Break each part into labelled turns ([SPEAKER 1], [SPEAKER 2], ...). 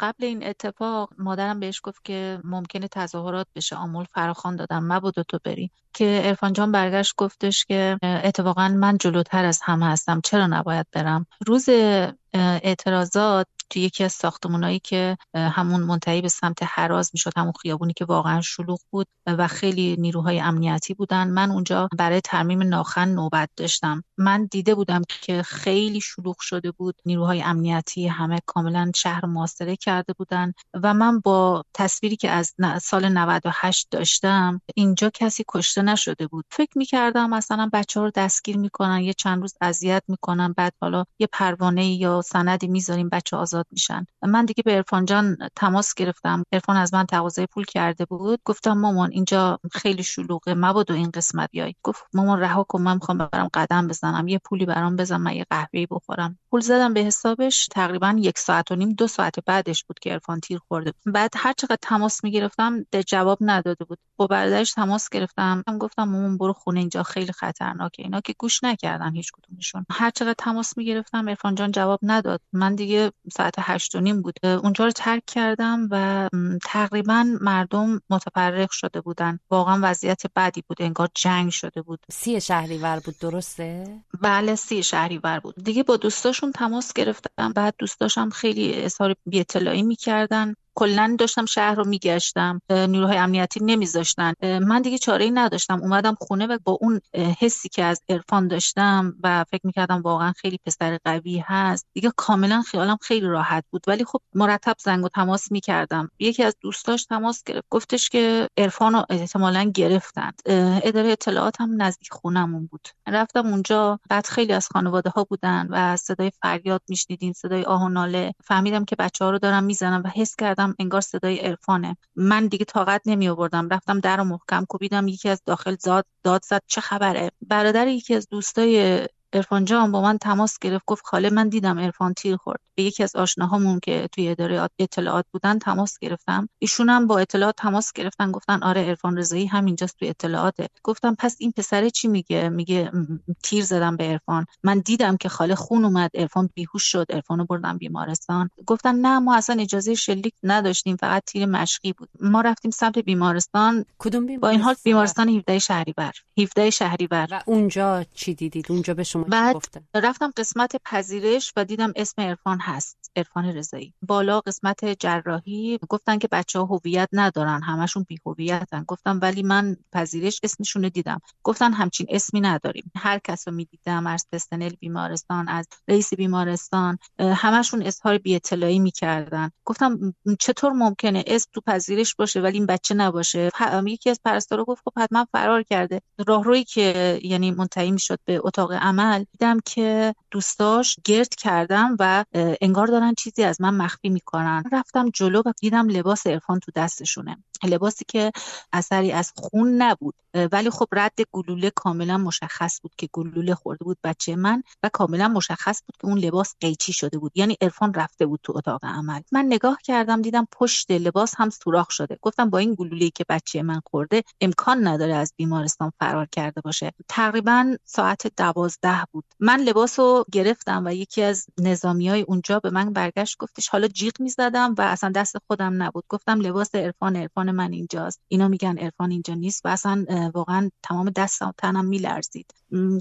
[SPEAKER 1] قبل این اتفاق مادرم بهش گفت که ممکنه تظاهرات بشه. آمول فراخان دادم. مبادا تو بری. که ارفان جان برگشت گفتش که اتفاقا من جلوتر از همه هستم. چرا نباید برم؟ روز اعتراضات تو یکی از ساختمونایی که همون منتهی به سمت حراز می‌شد همون خیابونی که واقعا شلوغ بود و خیلی نیروهای امنیتی بودن. من اونجا برای ترمیم ناخن نوبت داشتم. من دیده بودم که خیلی شلوغ شده بود. نیروهای امنیتی همه کاملا شهر محاصره کرده بودن و من با تصویری که از سال 98 داشتم اینجا کسی کشته نشده بود. فکر می‌کردم مثلا بچه ها رو دستگیر می‌کنن یه چند روز اذیت می‌کنن بعد حالا یه پروانه یا سندی می‌ذاریم بچه آزاد میشن. من دیگه به ارفان جان تماس گرفتم. ارفان از من تقاضای پول کرده بود. گفتم مامان اینجا خیلی شلوغه مبادا این قسمت بیای. گفت مامان رها کن من می‌خوام برم قدم بزنم. یه پولی برام بزن من یه قهوه‌ای بخورم. پول زدم به حسابش. تقریبا یک ساعت و نیم دو ساعت بعدش بود که ارفان تیر خورده بعد هر چقدر تماس می‌گرفتم جواب نداده بود. با برادرش تماس گرفتم. گفتم مامان برو خونه اینجا خیلی خطرناکه. اینا که گوش نکردن هیچ کدومشون. هر چقدر تماس می‌گرفتم ارفان جان جواب نداد. من دیگه ساعت هشت و نیم بود اونجا رو ترک کردم و تقریبا مردم متفرق شده بودن. واقعا وضعیت بدی بود. انگار جنگ شده بود.
[SPEAKER 2] سی شهریور بود درسته؟
[SPEAKER 1] بله سی شهریور بود. دیگه با دوستاشون تماس گرفتم. بعد دوستاشم خیلی اظهار بی اطلاعی می‌کردن. کلا داشتم شهر رو میگشتم نیروهای امنیتی نمیذاشتن. من دیگه چاره ای نداشتم. اومدم خونه و با اون حسی که از عرفان داشتم و فکر می‌کردم واقعا خیلی پسر قوی هست دیگه کاملا خیالم خیلی راحت بود. ولی خب مرتب زنگ و تماس می‌کردم. یکی از دوستاش تماس گرفت. گفتش که عرفان رو احتمالا گرفتن. اداره اطلاعات هم نزدیک خونمون بود. رفتم اونجا. بعد خیلی از خانواده ها بودن و صدای فریاد میشنیدیم صدای آه و ناله. فهمیدم که بچه ها رو دارم می‌زنم و حس کردم انگار صدای عرفانه. من دیگه طاقت نمی آوردم رفتم در محکم کوبیدم یکی از داخل زاد داد زد. چه خبره؟ برادر یکی از دوستای ارفان جان با من تماس گرفت گفت خاله من دیدم ارفان تیر خورد. به یکی از آشناهامون که توی اداره اطلاعات بودن تماس گرفتم. ایشون هم با اطلاعات تماس گرفتن گفتن آره ارفان رضایی هم اینجاست توی اطلاعاته. گفتم پس این پسره چی میگه؟ میگه تیر زدم به ارفان. من دیدم که خاله خون اومد ارفان بیهوش شد ارفانو بردم بیمارستان. گفتن نه ما اصلا اجازه شلیک نداشتیم فقط تیر مشقی بود. ما رفتیم سمت بیمارستان.
[SPEAKER 2] کدوم بیمارستان
[SPEAKER 1] با این حال بیمارستان؟ 17 شهریور. 17 شهریور.
[SPEAKER 2] و اونجا چی دیدید؟ اونجا به
[SPEAKER 1] بعد رفتم قسمت پذیرش و دیدم اسم عرفان هست عرفان رضایی. بالا قسمت جراحی گفتن که بچه ها هویت ندارن همشون بی هویتن گفتم ولی من پذیرش اسمشون رو دیدم. گفتن همچین اسمی نداریم. هر کس رو می‌دیدم از پستنل بیمارستان از رئیس بیمارستان همشون اظهار بی اطلاعی می‌کردن. گفتم چطور ممکنه اسم تو پذیرش باشه ولی این بچه نباشه؟ یکی از پرستارا گفت خب حتما فرار کرده. راهرویی که یعنی منتهی می‌شد به اتاق عمل دیدم که دوستاش گرد کردم و انگار دارن چیزی از من مخفی می‌کنن. رفتم جلو و دیدم لباس عرفان تو دستشونه. لباسی که اثری از خون نبود. ولی خب رد گلوله کاملا مشخص بود که گلوله خورده بود بچه من و کاملا مشخص بود که اون لباس قیچی شده بود. یعنی عرفان رفته بود تو اتاق عمل. من نگاه کردم دیدم پشت لباس هم سوراخ شده. گفتم با این گلوله که بچه من خورده امکان نداره از بیمارستان فرار کرده باشه. تقریبا ساعت دوازده بود. من لباس رو گرفتم و یکی از نظامی های اونجا به من برگشت گفتش حالا جیغ می‌زدم و اصلا دست خودم نبود. گفتم لباس عرفان عرفان من اینجاست. اینا میگن عرفان اینجا نیست و اصلا واقعا تمام دستم تنم میلرزید.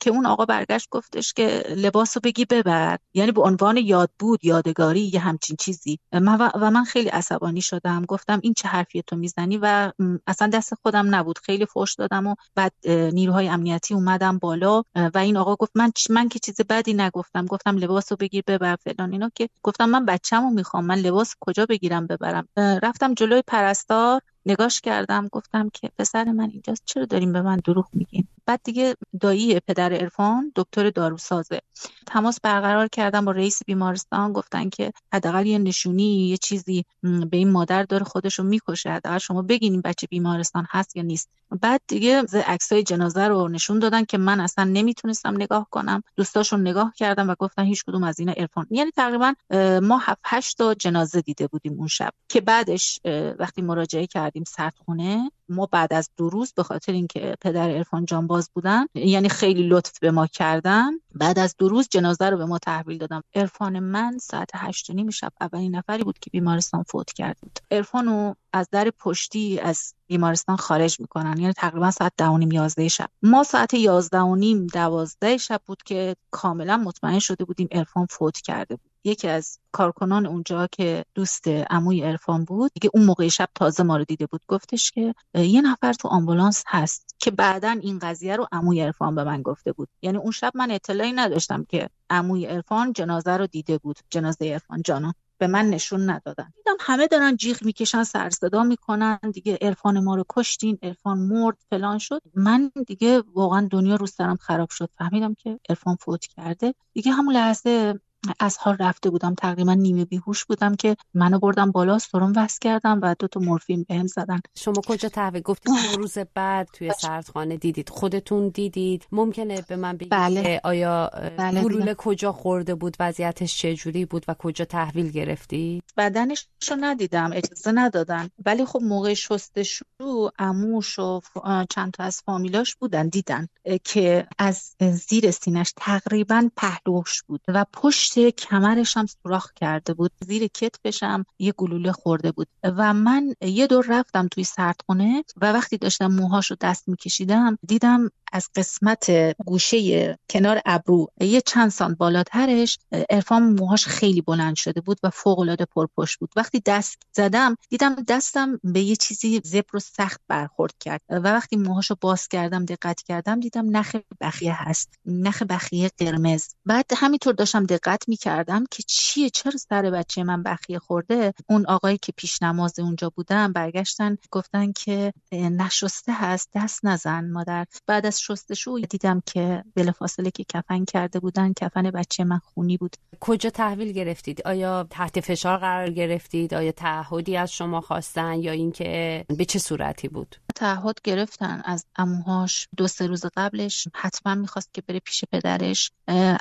[SPEAKER 1] که اون آقا برگشت گفتش که لباس رو بگی ببر. یعنی به عنوان یاد بود یادگاری یه همچین چیزی. و من خیلی عصبانی شدم. گفتم این چه حرفی تو می‌زنی و اصلا دست خودم نبود. خیلی فوش دادم و بعد نیروهای امنیتی اومدم بالا. و این آقا گفت من من که چیز بدی نگفتم. گفتم لباس رو بگیر ببر فلان اینا که گفتم من بچه‌مو می‌خوام. من لباس کجا بگیرم ببرم؟ رفتم جلوی پرستار. نگاش کردم گفتم که پسر من اینجاست چرا داریم به من دروغ میگین؟ بعد دیگه دایی پدر عرفان دکتر داروسازه. تماس برقرار کردم با رئیس بیمارستان گفتن که حداقل یه نشونی یه چیزی به این مادر داره خودشو می‌کشه. حداقل شما بگین بچه بیمارستان هست یا نیست. بعد دیگه عکسای جنازه رو نشون دادن که من اصلا نمی‌تونستم نگاه کنم. دوستاشون نگاه کردم و گفتن هیچ کدوم از اینا عرفان. یعنی تقریبا ما هفت هشت تا جنازه دیده بودیم اون شب. که بعدش وقتی مراجعه کردیم سردخونه ما بعد از دو روز به خاطر اینکه پدر عرفان جانباز بودن یعنی خیلی لطف به ما کردن. بعد از دو روز جنازه رو به ما تحویل دادم عرفان من ساعت هشت نیم شب اولین نفری بود که بیمارستان فوت کرد. بود عرفان از در پشتی از بیمارستان خارج می‌کنن. یعنی تقریبا ساعت ده و نیم یازده شب. ما ساعت یازده و نیم دوازده شب بود که کاملا مطمئن شده بودیم عرفان فوت کرده بود. یکی از کارکنان اونجا که دوست عموی عرفان بود دیگه اون موقع شب تازه ما رو دیده بود گفتش که یه نفر تو آمبولانس هست که بعدا این قضیه رو عموی عرفان به من گفته بود. یعنی اون شب من اطلاعی نداشتم که عموی عرفان جنازه رو دیده بود جنازه عرفان جانو. به من نشون ندادن. دیدم همه دارن جیغ می‌کشن سر صدا می‌کنن دیگه عرفان ما رو کشتین عرفان مرد فلان شد. من دیگه واقعا دنیا رو سرم خراب شد. فهمیدم که عرفان فوت کرده. دیگه همون لحظه از حال رفته بودم تقریبا نیمه بیهوش بودم که منو بردم بالا سرم وست کردم و دو تا مورفین بهم زدن.
[SPEAKER 2] شما کجا تحویل گفتید روز بعد توی سردخانه دیدید. خودتون دیدید. ممکنه به من بگید بله. آیا بله گلوله کجا خورده بود؟ وضعیتش چجوری بود و کجا تحویل گرفتی؟
[SPEAKER 1] بدنش رو ندیدم اجازه ندادن. ولی خب موقع شستشو عموش و چند تا از فامیلاش بودن دیدن که از زیر سینش تقریبا پهلوش بود و پشت کمرش هم سوراخ کرده بود زیر کتفشم یه گلوله خورده بود. و من یه دور رفتم توی سردخونه و وقتی داشتم موهاشو دست میکشیدم دیدم از قسمت گوشه کنار ابرو یه چند سانت بالاترش ارفان موهاش خیلی بلند شده بود و فوق العاده پرپشت بود. وقتی دست زدم دیدم دستم به یه چیزی زبر و سخت برخورد کرد و وقتی موهاشو باز کردم دقت کردم دیدم نخ بخیه هست نخ بخیه قرمز. بعد همینطور داشتم دقت می‌کردم که چیه چرا سر بچه من بخیه خورده؟ اون آقایی که پیش نماز اونجا بودن برگشتن گفتن که نشسته هست دست نزن مادر. بعد از شستشو دیدم که بلافاصله که کفن کرده بودن کفن بچه من خونی بود.
[SPEAKER 2] کجا تحویل گرفتید؟ آیا تحت فشار قرار گرفتید؟ آیا تعهدی از شما خواستن یا اینکه به چه صورتی بود؟
[SPEAKER 1] تعهد گرفتن از اموهاش دو سه روز قبلش. حتما می‌خواست که بره پیش پدرش.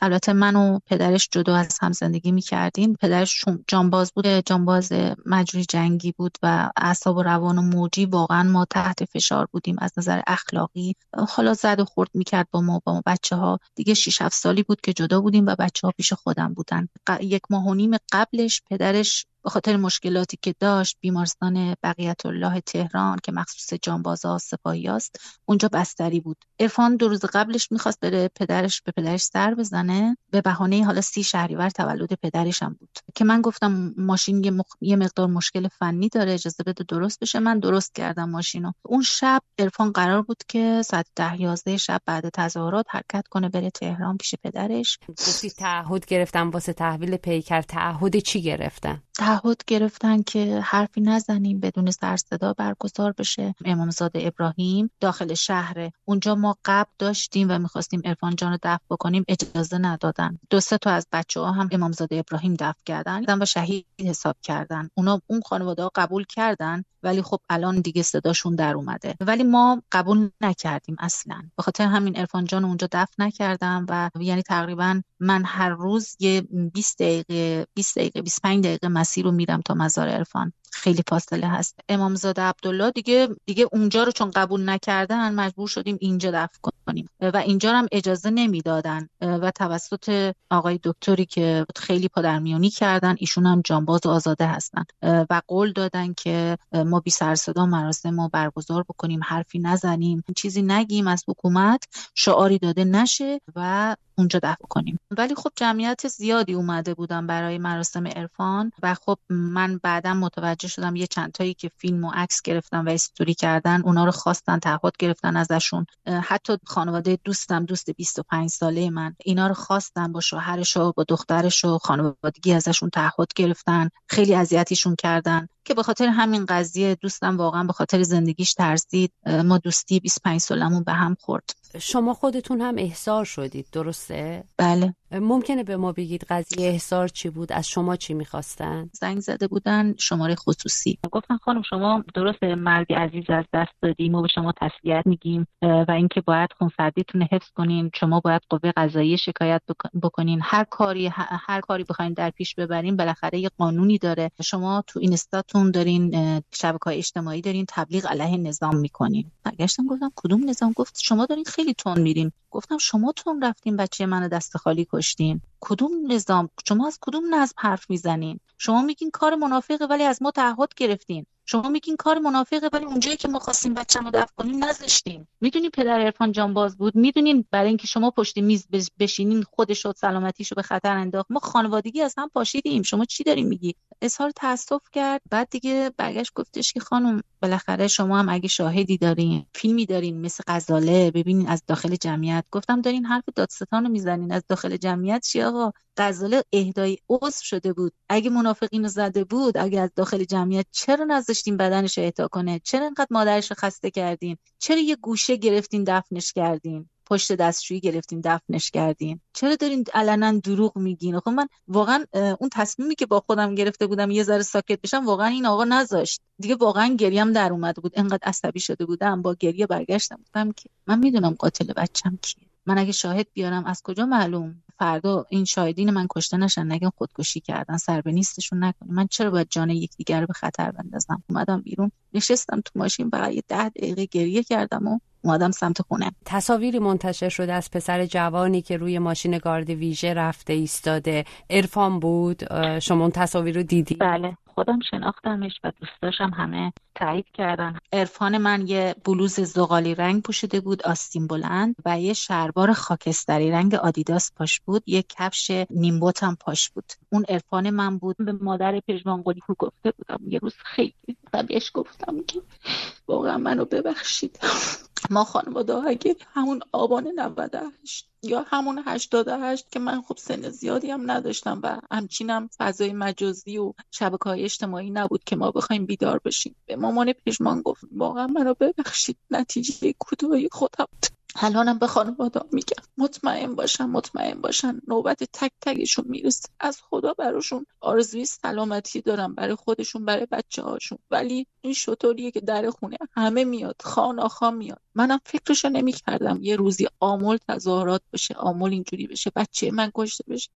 [SPEAKER 1] البته من و پدرش جدا از هم زندگی می‌کردیم. پدرش جانباز بود جانباز مجری جنگی بود و اعصاب و روان و موجی واقعا ما تحت فشار بودیم از نظر اخلاقی. حالا زد و خورد می‌کرد با ما با ما بچه ها دیگه 6 7 سالی بود که جدا بودیم و بچه ها پیش خودم بودن. یک ماه و نیم قبلش پدرش به خاطر مشکلاتی که داشت بیمارستان بقیت الله تهران که مخصوص جانبازا سپاهی است اونجا بستری بود. ارفان دو روز قبلش می‌خواست بره پدرش به پدرش سر بزنه. به بهانه حالا سی شهریور تولد پدرش هم بود. که من گفتم ماشین یه, یه مقدار مشکل فنی داره اجازه بده درست بشه. من درست کردم ماشینو. اون شب ارفان قرار بود که ساعت ده یازده شب بعد تظاهرات حرکت کنه بره تهران پیش پدرش.
[SPEAKER 2] گفتی تعهد گرفتم. واسه تحویل پیکر تعهد چی گرفتن؟
[SPEAKER 1] تعهد گرفتن که حرفی نزنیم بدون سر صدا برگزار بشه. امامزاده ابراهیم داخل شهر. اونجا ما قبل داشتیم و می‌خواستیم ارفان جان رو دفع بکنیم اجازه ندادن. دو سه تا از بچه ها هم امامزاده ابراهیم دفع کردن و شهید حساب کردن. اونا اون خانواده ها قبول کردن ولی خب الان دیگه صداشون در اومده. ولی ما قبول نکردیم اصلا. به خاطر همین ارفان جان اونجا دفع نکردم و یعنی تقریبا من هر روز یه 20 دقیقه 20 دقیقه 25 دقیقه مسیر رو میرم تا مزار عرفان. خیلی فاصله هست. امامزاده عبدالله دیگه دیگه اونجا رو چون قبول نکردن مجبور شدیم اینجا دفع کنیم. و اینجا هم اجازه نمی‌دادن. و توسط آقای دکتری که خیلی پادرمیونی کردن ایشون هم جانباز آزاده هستن. و قول دادن که ما بی سر صدا مراسم رو برگزار بکنیم حرفی نزنیم چیزی نگیم از حکومت شعاری داده نشه و اونجا دفع کنیم. ولی خب جمعیت زیادی اومده بودن برای مراسم عرفان و خب من بعدا متوجه شدم یه چند تایی که فیلم و عکس گرفتن و استوری کردن اونا رو خواستن تعهد گرفتن ازشون. حتی خانواده دوستم دوست 25 ساله من اینا رو خواستن با شوهرش و با دخترش و خانوادگی ازشون تعهد گرفتن خیلی اذیتیشون کردن که به خاطر همین قضیه دوستم واقعا به خاطر زندگیش ترسید. ما دوستی 25 سالمون به هم خورد.
[SPEAKER 2] شما خودتون هم احضار شدید درسته؟
[SPEAKER 1] بله.
[SPEAKER 2] ممکنه به ما بگید قضیه احصار چی بود؟ از شما چی می‌خواستن؟
[SPEAKER 1] زنگ زده بودن شماره خصوصی. گفتن خانم شما درست مرگ عزیز از دست دادیم ما به شما تسلیت میگیم و اینکه باید خونسردیتون حفظ کنین. شما باید قوه قضایی شکایت بکنین. هر کاری هر کاری بخواین در پیش ببرین بالاخره یه قانونی داره. شما تو اینستاتون دارین شبکه های اجتماعی دارین تبلیغ علیه نظام می‌کنین. برگشتم گفتم کدوم نظام؟ گفت شما دارین خیلی تون میرین. گفتم شما تون رفتین بچه منو دست خالی کشتین کدوم نظام شما از کدوم نظم حرف می‌زنین؟ شما میگین کار منافقه ولی از ما تعهد گرفتین. شما میگین کار منافقه ولی اونجایی که ما خواستیم بچه‌مو دفع کنیم نذاشتیم می‌دونین پدر عرفان جانباز بود. می‌دونین برای اینکه شما پشت میز بشینین خودش و سلامتیشو به خطر انداخت. ما خانوادگی از هم پاشیدیم. شما چی دارین میگی؟ اظهار تاسف کرد. بعد دیگه برگشت گفتش که خانم بالاخره شما هم اگه شاهدی دارین فیلمی دارین مثل غزاله ببینین از داخل جمعیت. گفتم دارین حرف دادستان رو می‌زنین. از داخل جمعیت چی آقا غزاله اهدای عضو شده بود. اگه منافقین رو زده بود اگه از داخل جمعیت چرا نذاشتین بدنش اهدا کنه؟ چرا انقدر مادرش رو خسته کردین؟ چرا یه گوشه گرفتین دفنش کردین؟ پشت دستشویی گرفتین دفنش کردین؟ چرا دارین علنا دروغ میگین؟ خب من واقعا اون تصمیمی که با خودم گرفته بودم یه ذره ساکت بشم واقعا این آقا نذاشت. دیگه واقعا گریم در اومده بود. انقدر عصبی شده بودم با گریه برگشتم. گفتم که من می‌دونم قاتل بچم کیه. من اگه شاهد بیارم از کجا معلوم؟ فردا این شاهدین من کشته نشن نگن خودکشی کردن سر به نیستشون نکنه. من چرا باید جان یکدیگر رو به خطر بندازم؟ اومدم بیرون نشستم تو ماشین فقط یه ده دقیقه گریه کردم و اومدم سمت خونه.
[SPEAKER 2] تصاویری منتشر شده از پسر جوانی که روی ماشین گارد ویژه رفته ایستاده. عرفان بود؟ شما اون تصاویر رو دیدی؟
[SPEAKER 1] بله. خودم شناختمش و دوستاشم همه تایید کردن. عرفان من یه بلوز زغالی رنگ پوشیده بود آستین بلند و یه شلوار خاکستری رنگ آدیداس پاش بود. یه کفش نیمبوت هم پاش بود. اون عرفان من بود. به مادر پژمان قلی گفته بودم یه روز خیلی و بهش گفتم که واقعا منو ببخشید. ما خانواده اگه همون آبان 98 یا همون 88 که من خب سن زیادی هم نداشتم و همچینم فضای مجازی و شبکه های اجتماعی نبود که ما بخوایم بیدار بشیم. به مامان پیشمان گفت واقعا منو ببخشید نتیجه کوتاهی خودم الانم به خانواده میگم مطمئن باشن مطمئن باشن. نوبت تک تکشون می‌رسه. از خدا براشون آرزوی سلامتی دارم برای خودشون برای بچه هاشون ولی این شطوریه که در خونه همه میاد خان آخا میاد. منم فکرشو نمی‌کردم یه روزی آمل تظاهرات بشه آمل اینجوری بشه بچه من کشته بشه.